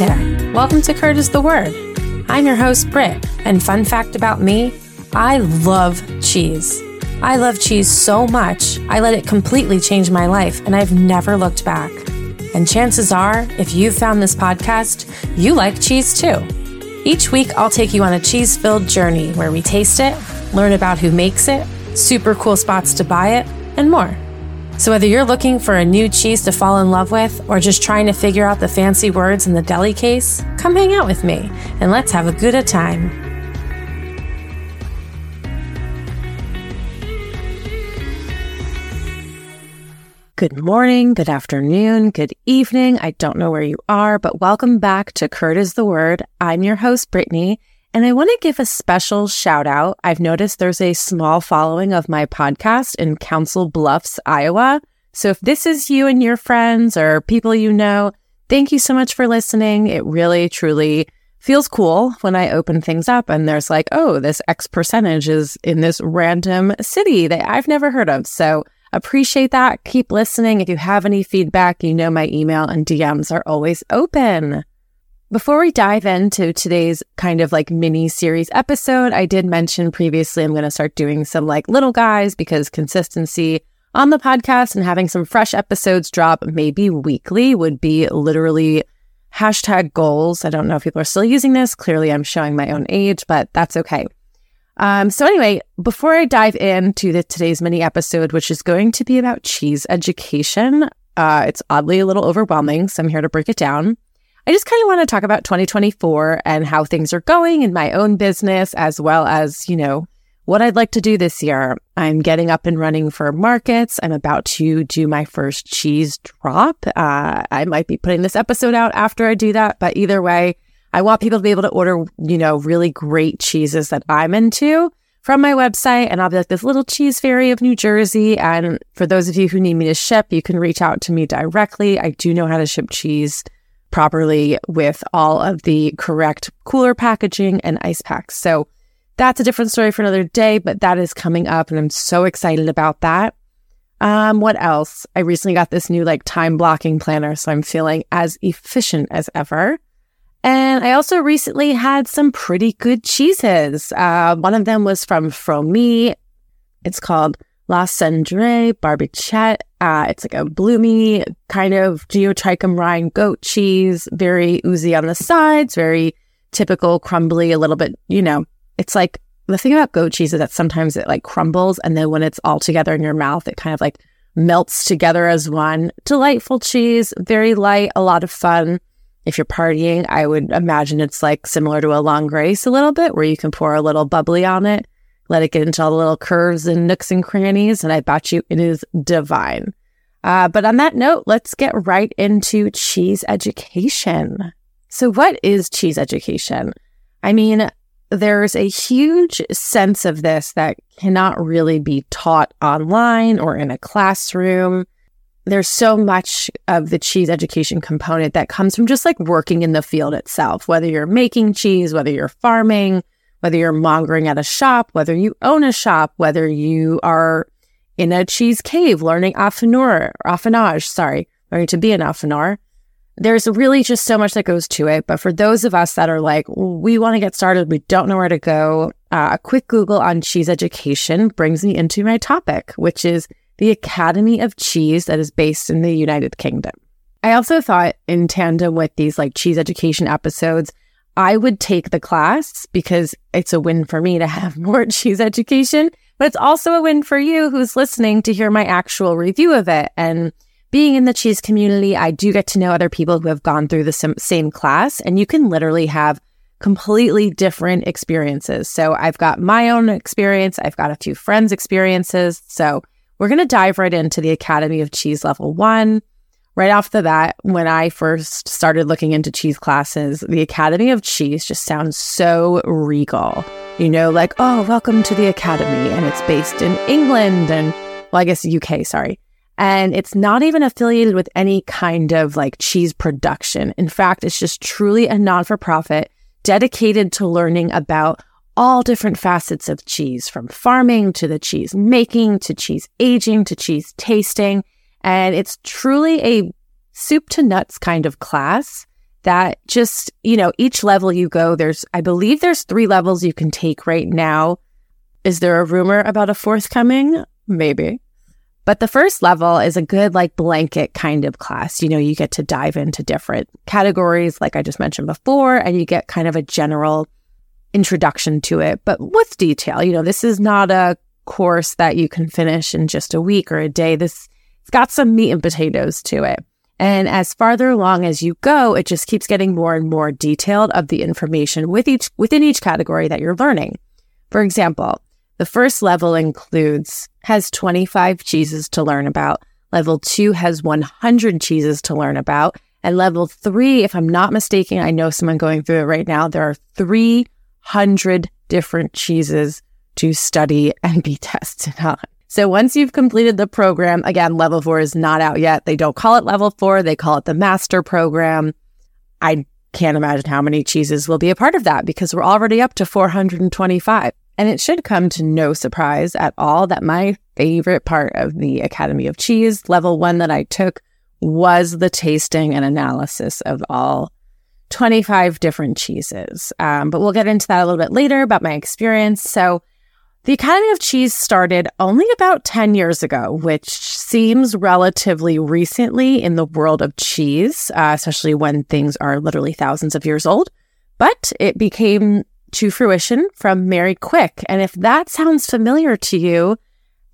there. Welcome to Curd is the Word. I'm your host, Britt, and fun fact about me I love cheese. I love cheese so much, I let it completely change my life, and I've never looked back. And chances are, if you've found this podcast, you like cheese too. Each week, I'll take you on a cheese filled journey where we taste it, learn about who makes it, super cool spots to buy it, and more. So, whether you're looking for a new cheese to fall in love with or just trying to figure out the fancy words in the deli case, come hang out with me and let's have a good time. Good morning, good afternoon, good evening. I don't know where you are, but welcome back to Curd is the Word. I'm your host, Brittany, and I want to give a special shout out. I've noticed there's a small following of my podcast in Council Bluffs, Iowa. So if this is you and your friends or people you know, thank you so much for listening. It really, truly feels cool when I open things up and there's like, oh, this X percentage is in this random city that I've never heard of. So Appreciate that. Keep listening. If you have any feedback, you know my email and DMs are always open. Before we dive into today's kind of like mini series episode, I did mention previously I'm going to start doing some like little guys because consistency on the podcast and having some fresh episodes drop maybe weekly would be literally hashtag goals. I don't know if people are still using this. Clearly, I'm showing my own age, but that's okay. Um, so anyway, before I dive into the, today's mini episode, which is going to be about cheese education, uh, it's oddly a little overwhelming, so I'm here to break it down. I just kind of want to talk about 2024 and how things are going in my own business, as well as, you know, what I'd like to do this year. I'm getting up and running for markets. I'm about to do my first cheese drop. Uh, I might be putting this episode out after I do that, but either way, I want people to be able to order, you know, really great cheeses that I'm into from my website. And I'll be like this little cheese fairy of New Jersey. And for those of you who need me to ship, you can reach out to me directly. I do know how to ship cheese properly with all of the correct cooler packaging and ice packs. So that's a different story for another day, but that is coming up and I'm so excited about that. Um, what else? I recently got this new like time blocking planner, so I'm feeling as efficient as ever. And I also recently had some pretty good cheeses. Uh, one of them was from Fromi. It's called La Cendre Barbichette. Uh, it's like a bloomy kind of geotrichum rind goat cheese, very oozy on the sides, very typical crumbly, a little bit, you know, it's like the thing about goat cheese is that sometimes it like crumbles and then when it's all together in your mouth, it kind of like melts together as one. Delightful cheese, very light, a lot of fun if you're partying, I would imagine it's like similar to a Langres a little bit, where you can pour a little bubbly on it, let it get into all the little curves and nooks and crannies, and I bet you it is divine. Uh, but on that note, let's get right into cheese education. So, what is cheese education? I mean, there's a huge sense of this that cannot really be taught online or in a classroom there's so much of the cheese education component that comes from just like working in the field itself, whether you're making cheese, whether you're farming, whether you're mongering at a shop, whether you own a shop, whether you are in a cheese cave learning affineur, affinage, sorry, learning to be an affineur. There's really just so much that goes to it. But for those of us that are like, we want to get started, we don't know where to go, uh, a quick Google on cheese education brings me into my topic, which is the Academy of Cheese that is based in the United Kingdom. I also thought in tandem with these like cheese education episodes, I would take the class because it's a win for me to have more cheese education, but it's also a win for you who's listening to hear my actual review of it. And being in the cheese community, I do get to know other people who have gone through the same class and you can literally have completely different experiences. So I've got my own experience. I've got a few friends' experiences. So we're going to dive right into the Academy of Cheese Level 1. Right off the bat, when I first started looking into cheese classes, the Academy of Cheese just sounds so regal. You know, like, oh, welcome to the Academy. And it's based in England and, well, I guess UK, sorry. And it's not even affiliated with any kind of like cheese production. In fact, it's just truly a non for profit dedicated to learning about all different facets of cheese from farming to the cheese making to cheese aging to cheese tasting. And it's truly a soup to nuts kind of class. that just, you know, each level you go, there's, I believe there's three levels you can take right now. Is there a rumor about a fourth coming? Maybe. But the first level is a good, like, blanket kind of class. You know, you get to dive into different categories, like I just mentioned before, and you get kind of a general introduction to it, but with detail. You know, this is not a course that you can finish in just a week or a day. This, it's got some meat and potatoes to it. And as farther along as you go, it just keeps getting more and more detailed of the information with each, within each category that you're learning. For example, the first level includes, has 25 cheeses to learn about. Level two has 100 cheeses to learn about. And level three, if I'm not mistaken, I know someone going through it right now. There are 300 different cheeses to study and be tested on. So once you've completed the program, again, level four is not out yet. They don't call it level four. They call it the master program. I can't imagine how many cheeses will be a part of that because we're already up to 425. And it should come to no surprise at all that my favorite part of the Academy of Cheese, level one that I took, was the tasting and analysis of all 25 different cheeses. Um, but we'll get into that a little bit later about my experience. So the Academy of Cheese started only about 10 years ago, which seems relatively recently in the world of cheese, uh, especially when things are literally thousands of years old. But it became to fruition from Mary Quicke. And if that sounds familiar to you,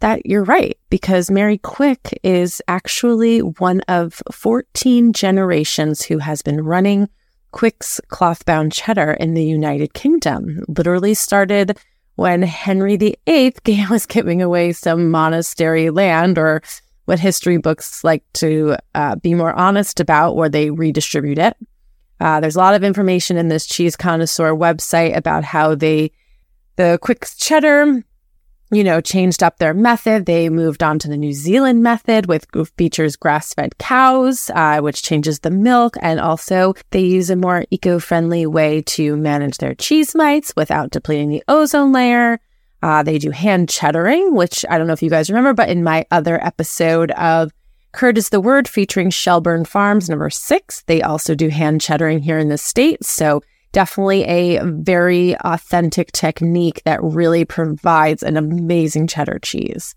that you're right, because Mary Quicke is actually one of 14 generations who has been running Quicke's cloth-bound cheddar in the United Kingdom. Literally started when Henry VIII was giving away some monastery land, or what history books like to uh, be more honest about, where they redistribute it. Uh, there's a lot of information in this cheese connoisseur website about how they, the Quicke cheddar you know, changed up their method. They moved on to the New Zealand method, with features grass fed cows, uh, which changes the milk. And also, they use a more eco friendly way to manage their cheese mites without depleting the ozone layer. Uh, they do hand cheddaring, which I don't know if you guys remember, but in my other episode of Curd is the Word featuring Shelburne Farms, number six, they also do hand cheddaring here in the States. So definitely a very authentic technique that really provides an amazing cheddar cheese.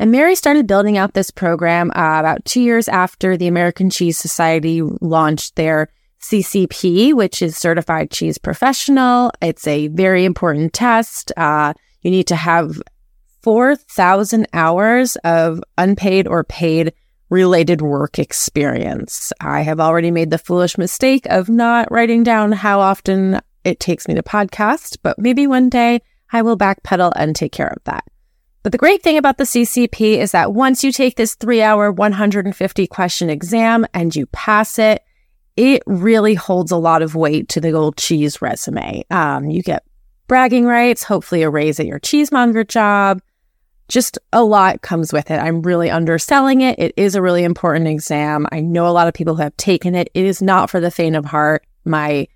And Mary started building out this program uh, about two years after the American Cheese Society launched their CCP, which is Certified Cheese Professional. It's a very important test. Uh, you need to have 4,000 hours of unpaid or paid related work experience. I have already made the foolish mistake of not writing down how often it takes me to podcast, but maybe one day I will backpedal and take care of that. But the great thing about the CCP is that once you take this three hour, 150 question exam and you pass it, it really holds a lot of weight to the old cheese resume. Um, you get bragging rights, hopefully a raise at your cheesemonger job, just a lot comes with it. I'm really underselling it. It is a really important exam. I know a lot of people who have taken it. It is not for the faint of heart. My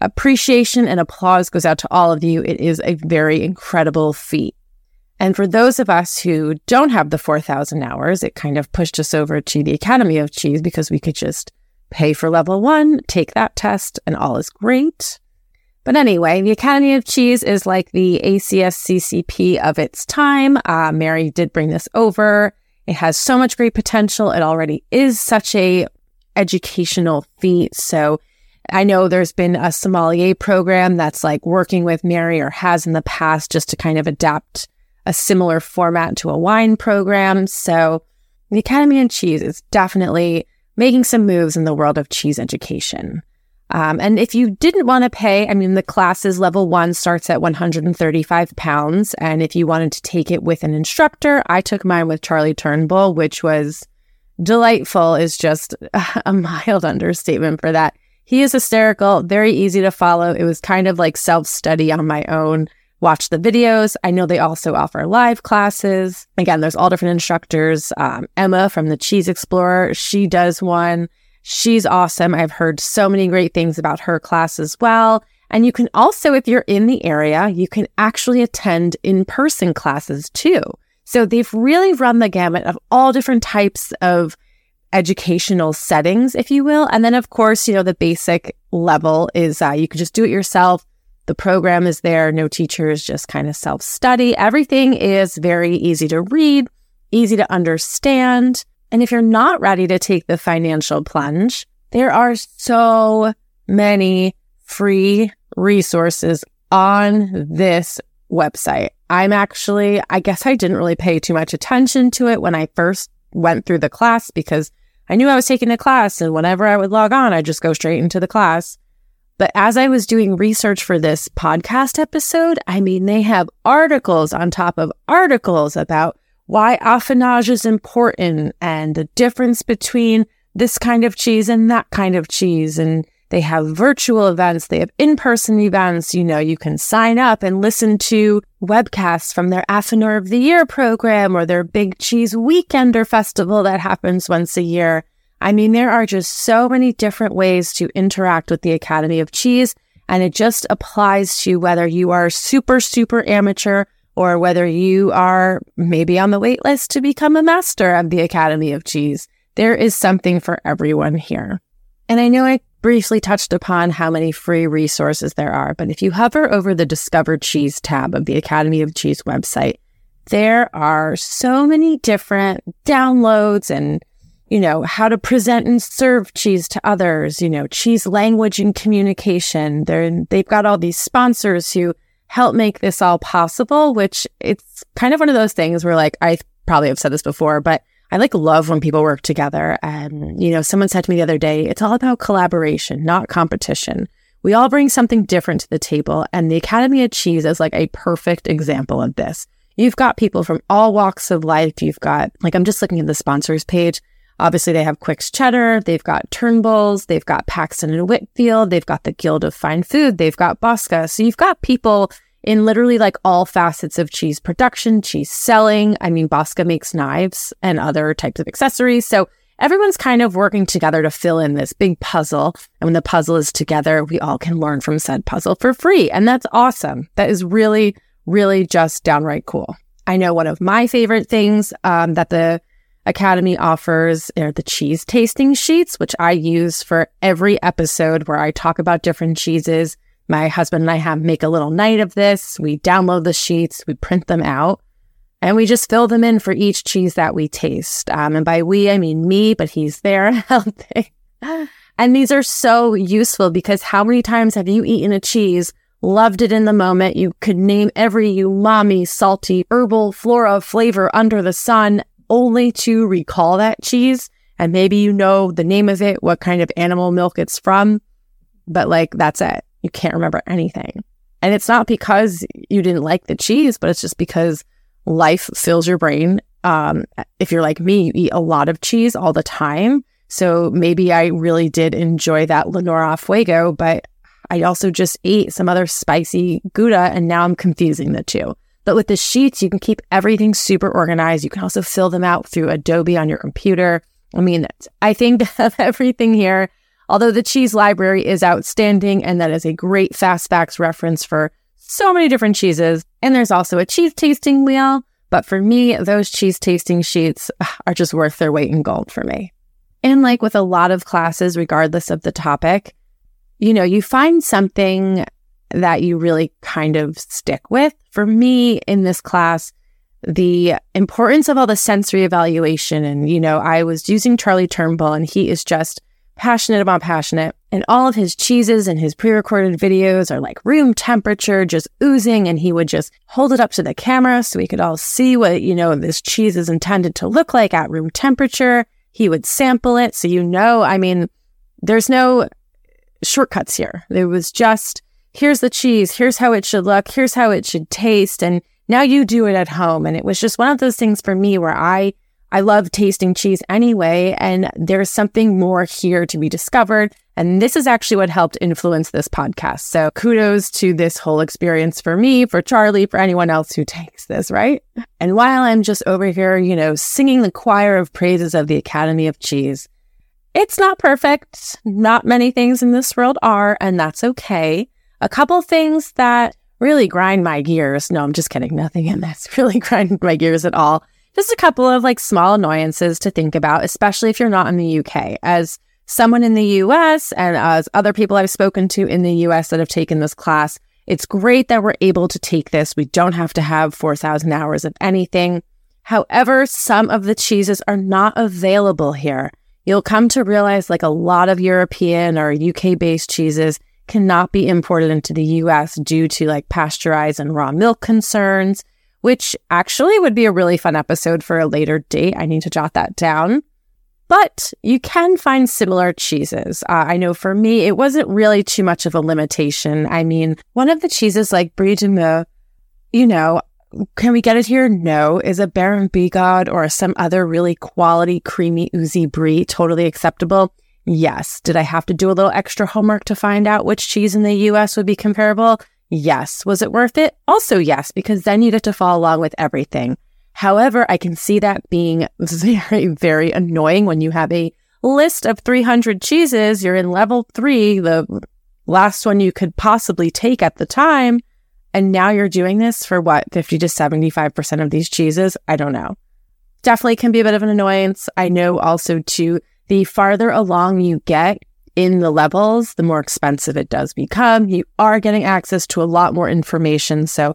appreciation and applause goes out to all of you. It is a very incredible feat. And for those of us who don't have the 4,000 hours, it kind of pushed us over to the Academy of Cheese because we could just pay for level one, take that test, and all is great. But anyway, the Academy of Cheese is like the ACSCCP of its time. Uh, Mary did bring this over. It has so much great potential. It already is such a educational feat. So I know there's been a sommelier program that's like working with Mary or has in the past just to kind of adapt a similar format to a wine program. So the Academy of Cheese is definitely making some moves in the world of cheese education. Um, and if you didn't want to pay, I mean, the classes level one starts at 135 pounds. And if you wanted to take it with an instructor, I took mine with Charlie Turnbull, which was delightful, is just a mild understatement for that. He is hysterical, very easy to follow. It was kind of like self study on my own. Watch the videos. I know they also offer live classes. Again, there's all different instructors. Um, Emma from the Cheese Explorer, she does one. She's awesome. I've heard so many great things about her class as well. And you can also, if you're in the area, you can actually attend in person classes too. So they've really run the gamut of all different types of educational settings, if you will. And then, of course, you know, the basic level is uh, you can just do it yourself. The program is there, no teachers, just kind of self study. Everything is very easy to read, easy to understand. And if you're not ready to take the financial plunge, there are so many free resources on this website. I'm actually, I guess I didn't really pay too much attention to it when I first went through the class because I knew I was taking a class and whenever I would log on, I'd just go straight into the class. But as I was doing research for this podcast episode, I mean, they have articles on top of articles about why affinage is important and the difference between this kind of cheese and that kind of cheese and they have virtual events. They have in-person events. You know, you can sign up and listen to webcasts from their Affineur of the Year program or their Big Cheese Weekender festival that happens once a year. I mean, there are just so many different ways to interact with the Academy of Cheese. And it just applies to whether you are super, super amateur or whether you are maybe on the wait list to become a master of the Academy of Cheese. There is something for everyone here. And I know I briefly touched upon how many free resources there are, but if you hover over the Discover Cheese tab of the Academy of Cheese website, there are so many different downloads and you know, how to present and serve cheese to others, you know, cheese language and communication. They're, they've got all these sponsors who help make this all possible, which it's kind of one of those things where like, I probably have said this before, but I like love when people work together. And, you know, someone said to me the other day, it's all about collaboration, not competition. We all bring something different to the table. And the Academy of Cheese is like a perfect example of this. You've got people from all walks of life. You've got, like, I'm just looking at the sponsors page. Obviously, they have Quicke's Cheddar. They've got Turnbulls. They've got Paxton and Whitfield. They've got the Guild of Fine Food. They've got Boska. So you've got people in literally like all facets of cheese production, cheese selling. I mean, Boska makes knives and other types of accessories. So everyone's kind of working together to fill in this big puzzle. And when the puzzle is together, we all can learn from said puzzle for free. And that's awesome. That is really, really just downright cool. I know one of my favorite things um, that the Academy offers are the cheese tasting sheets, which I use for every episode where I talk about different cheeses my husband and I have make a little night of this. We download the sheets, we print them out, and we just fill them in for each cheese that we taste. Um, and by we, I mean me, but he's there helping. and these are so useful because how many times have you eaten a cheese, loved it in the moment? You could name every umami, salty, herbal, flora flavor under the sun, only to recall that cheese. And maybe you know the name of it, what kind of animal milk it's from, but like that's it you can't remember anything. And it's not because you didn't like the cheese, but it's just because life fills your brain. Um, if you're like me, you eat a lot of cheese all the time. So maybe I really did enjoy that Leonora Fuego, but I also just ate some other spicy Gouda and now I'm confusing the two. But with the sheets, you can keep everything super organized. You can also fill them out through Adobe on your computer. I mean, I think of everything here Although the cheese library is outstanding and that is a great fast facts reference for so many different cheeses. And there's also a cheese tasting wheel. But for me, those cheese tasting sheets are just worth their weight in gold for me. And like with a lot of classes, regardless of the topic, you know, you find something that you really kind of stick with. For me in this class, the importance of all the sensory evaluation. And, you know, I was using Charlie Turnbull and he is just passionate about passionate. And all of his cheeses and his pre recorded videos are like room temperature, just oozing. And he would just hold it up to the camera so we could all see what, you know, this cheese is intended to look like at room temperature. He would sample it. So, you know, I mean, there's no shortcuts here. There was just, here's the cheese. Here's how it should look. Here's how it should taste. And now you do it at home. And it was just one of those things for me where I I love tasting cheese anyway, and there's something more here to be discovered. And this is actually what helped influence this podcast. So kudos to this whole experience for me, for Charlie, for anyone else who takes this, right? And while I'm just over here, you know, singing the choir of praises of the Academy of Cheese, it's not perfect. Not many things in this world are, and that's okay. A couple things that really grind my gears. No, I'm just kidding. Nothing in this really grind my gears at all just a couple of like small annoyances to think about, especially if you're not in the UK. As someone in the US and as other people I've spoken to in the US that have taken this class, it's great that we're able to take this. We don't have to have 4,000 hours of anything. However, some of the cheeses are not available here. You'll come to realize like a lot of European or UK based cheeses cannot be imported into the US due to like pasteurized and raw milk concerns, which actually would be a really fun episode for a later date. I need to jot that down. But you can find similar cheeses. Uh, I know for me, it wasn't really too much of a limitation. I mean, one of the cheeses like Brie de Meaux, you know, can we get it here? No. Is a Baron Bigod or some other really quality, creamy, oozy brie totally acceptable? Yes. Did I have to do a little extra homework to find out which cheese in the US would be comparable? Yes. Was it worth it? Also, yes, because then you get to follow along with everything. However, I can see that being very, very annoying when you have a list of 300 cheeses. You're in level three, the last one you could possibly take at the time. And now you're doing this for what, 50 to 75% of these cheeses? I don't know. Definitely can be a bit of an annoyance. I know also too, the farther along you get in the levels, the more expensive it does become. You are getting access to a lot more information. So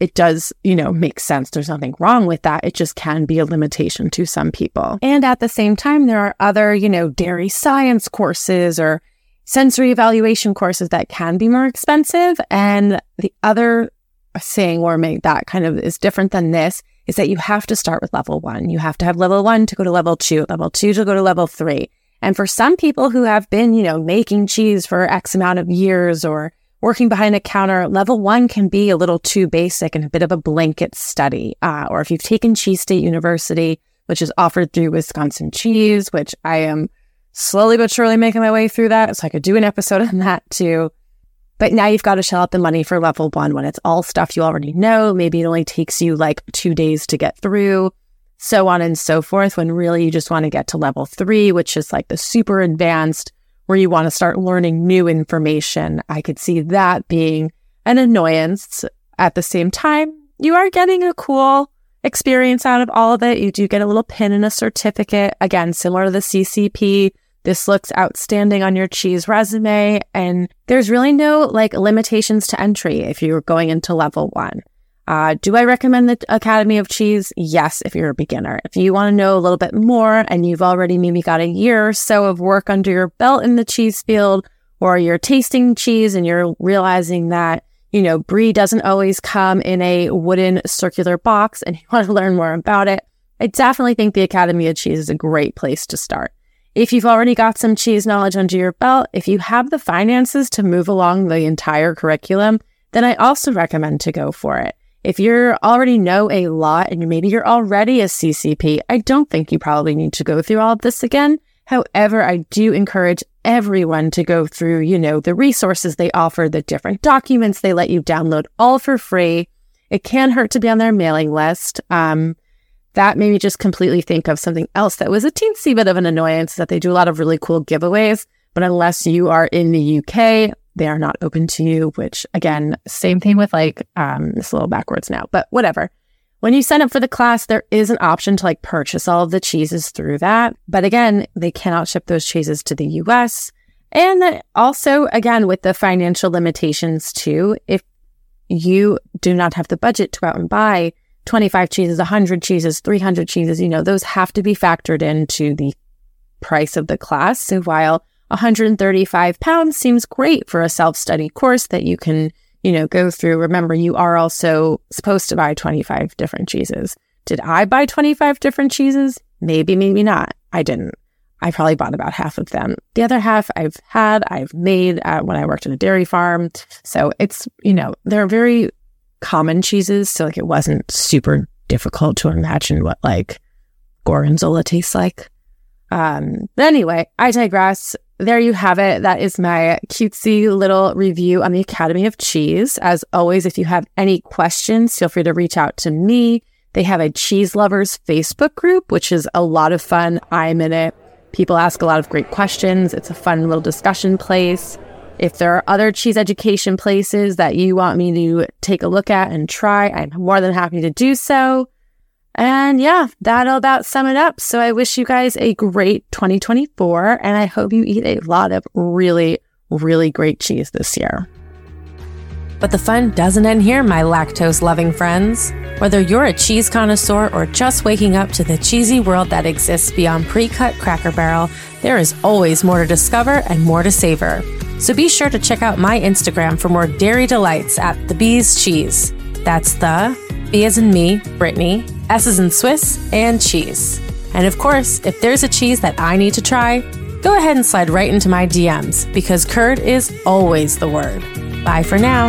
it does, you know, make sense. There's nothing wrong with that. It just can be a limitation to some people. And at the same time, there are other, you know, dairy science courses or sensory evaluation courses that can be more expensive. And the other thing or that kind of is different than this is that you have to start with level one. You have to have level one to go to level two, level two to go to level three. And for some people who have been, you know, making cheese for X amount of years or working behind a counter, level one can be a little too basic and a bit of a blanket study. Uh, or if you've taken Cheese State University, which is offered through Wisconsin Cheese, which I am slowly but surely making my way through that. So I could do an episode on that too. But now you've got to shell out the money for level one when it's all stuff you already know. Maybe it only takes you like two days to get through, so on and so forth. When really you just want to get to level three, which is like the super advanced where you want to start learning new information. I could see that being an annoyance. At the same time, you are getting a cool experience out of all of it. You do get a little pin and a certificate. Again, similar to the CCP. This looks outstanding on your cheese resume. And there's really no like limitations to entry if you're going into level one. Uh, do I recommend the Academy of Cheese? Yes, if you're a beginner. If you want to know a little bit more and you've already maybe got a year or so of work under your belt in the cheese field, or you're tasting cheese and you're realizing that, you know, brie doesn't always come in a wooden circular box and you want to learn more about it, I definitely think the Academy of Cheese is a great place to start. If you've already got some cheese knowledge under your belt, if you have the finances to move along the entire curriculum, then I also recommend to go for it. If you already know a lot and maybe you're already a CCP, I don't think you probably need to go through all of this again. However, I do encourage everyone to go through, you know, the resources they offer, the different documents they let you download all for free. It can hurt to be on their mailing list. Um, that made me just completely think of something else that was a teensy bit of an annoyance that they do a lot of really cool giveaways. But unless you are in the UK, they are not open to you, which again, same thing with like, um, it's a little backwards now, but whatever. When you sign up for the class, there is an option to like purchase all of the cheeses through that. But again, they cannot ship those cheeses to the US. And also, again, with the financial limitations too, if you do not have the budget to go out and buy 25 cheeses, 100 cheeses, 300 cheeses, you know, those have to be factored into the price of the class. So while 135 pounds seems great for a self-study course that you can, you know, go through. Remember, you are also supposed to buy 25 different cheeses. Did I buy 25 different cheeses? Maybe, maybe not. I didn't. I probably bought about half of them. The other half I've had, I've made uh, when I worked in a dairy farm. So it's, you know, they're very common cheeses. So like it wasn't super difficult to imagine what like gorgonzola tastes like. Um, but anyway, I digress there you have it. That is my cutesy little review on the Academy of Cheese. As always, if you have any questions, feel free to reach out to me. They have a cheese lovers Facebook group, which is a lot of fun. I'm in it. People ask a lot of great questions. It's a fun little discussion place. If there are other cheese education places that you want me to take a look at and try, I'm more than happy to do so. And yeah, that'll about sum it up. So I wish you guys a great 2024 and I hope you eat a lot of really, really great cheese this year. But the fun doesn't end here, my lactose loving friends. Whether you're a cheese connoisseur or just waking up to the cheesy world that exists beyond pre cut Cracker Barrel, there is always more to discover and more to savor. So be sure to check out my Instagram for more dairy delights at The Bees Cheese. That's the B as in me, Brittany, S as in Swiss, and cheese. And of course, if there's a cheese that I need to try, go ahead and slide right into my DMs because curd is always the word. Bye for now.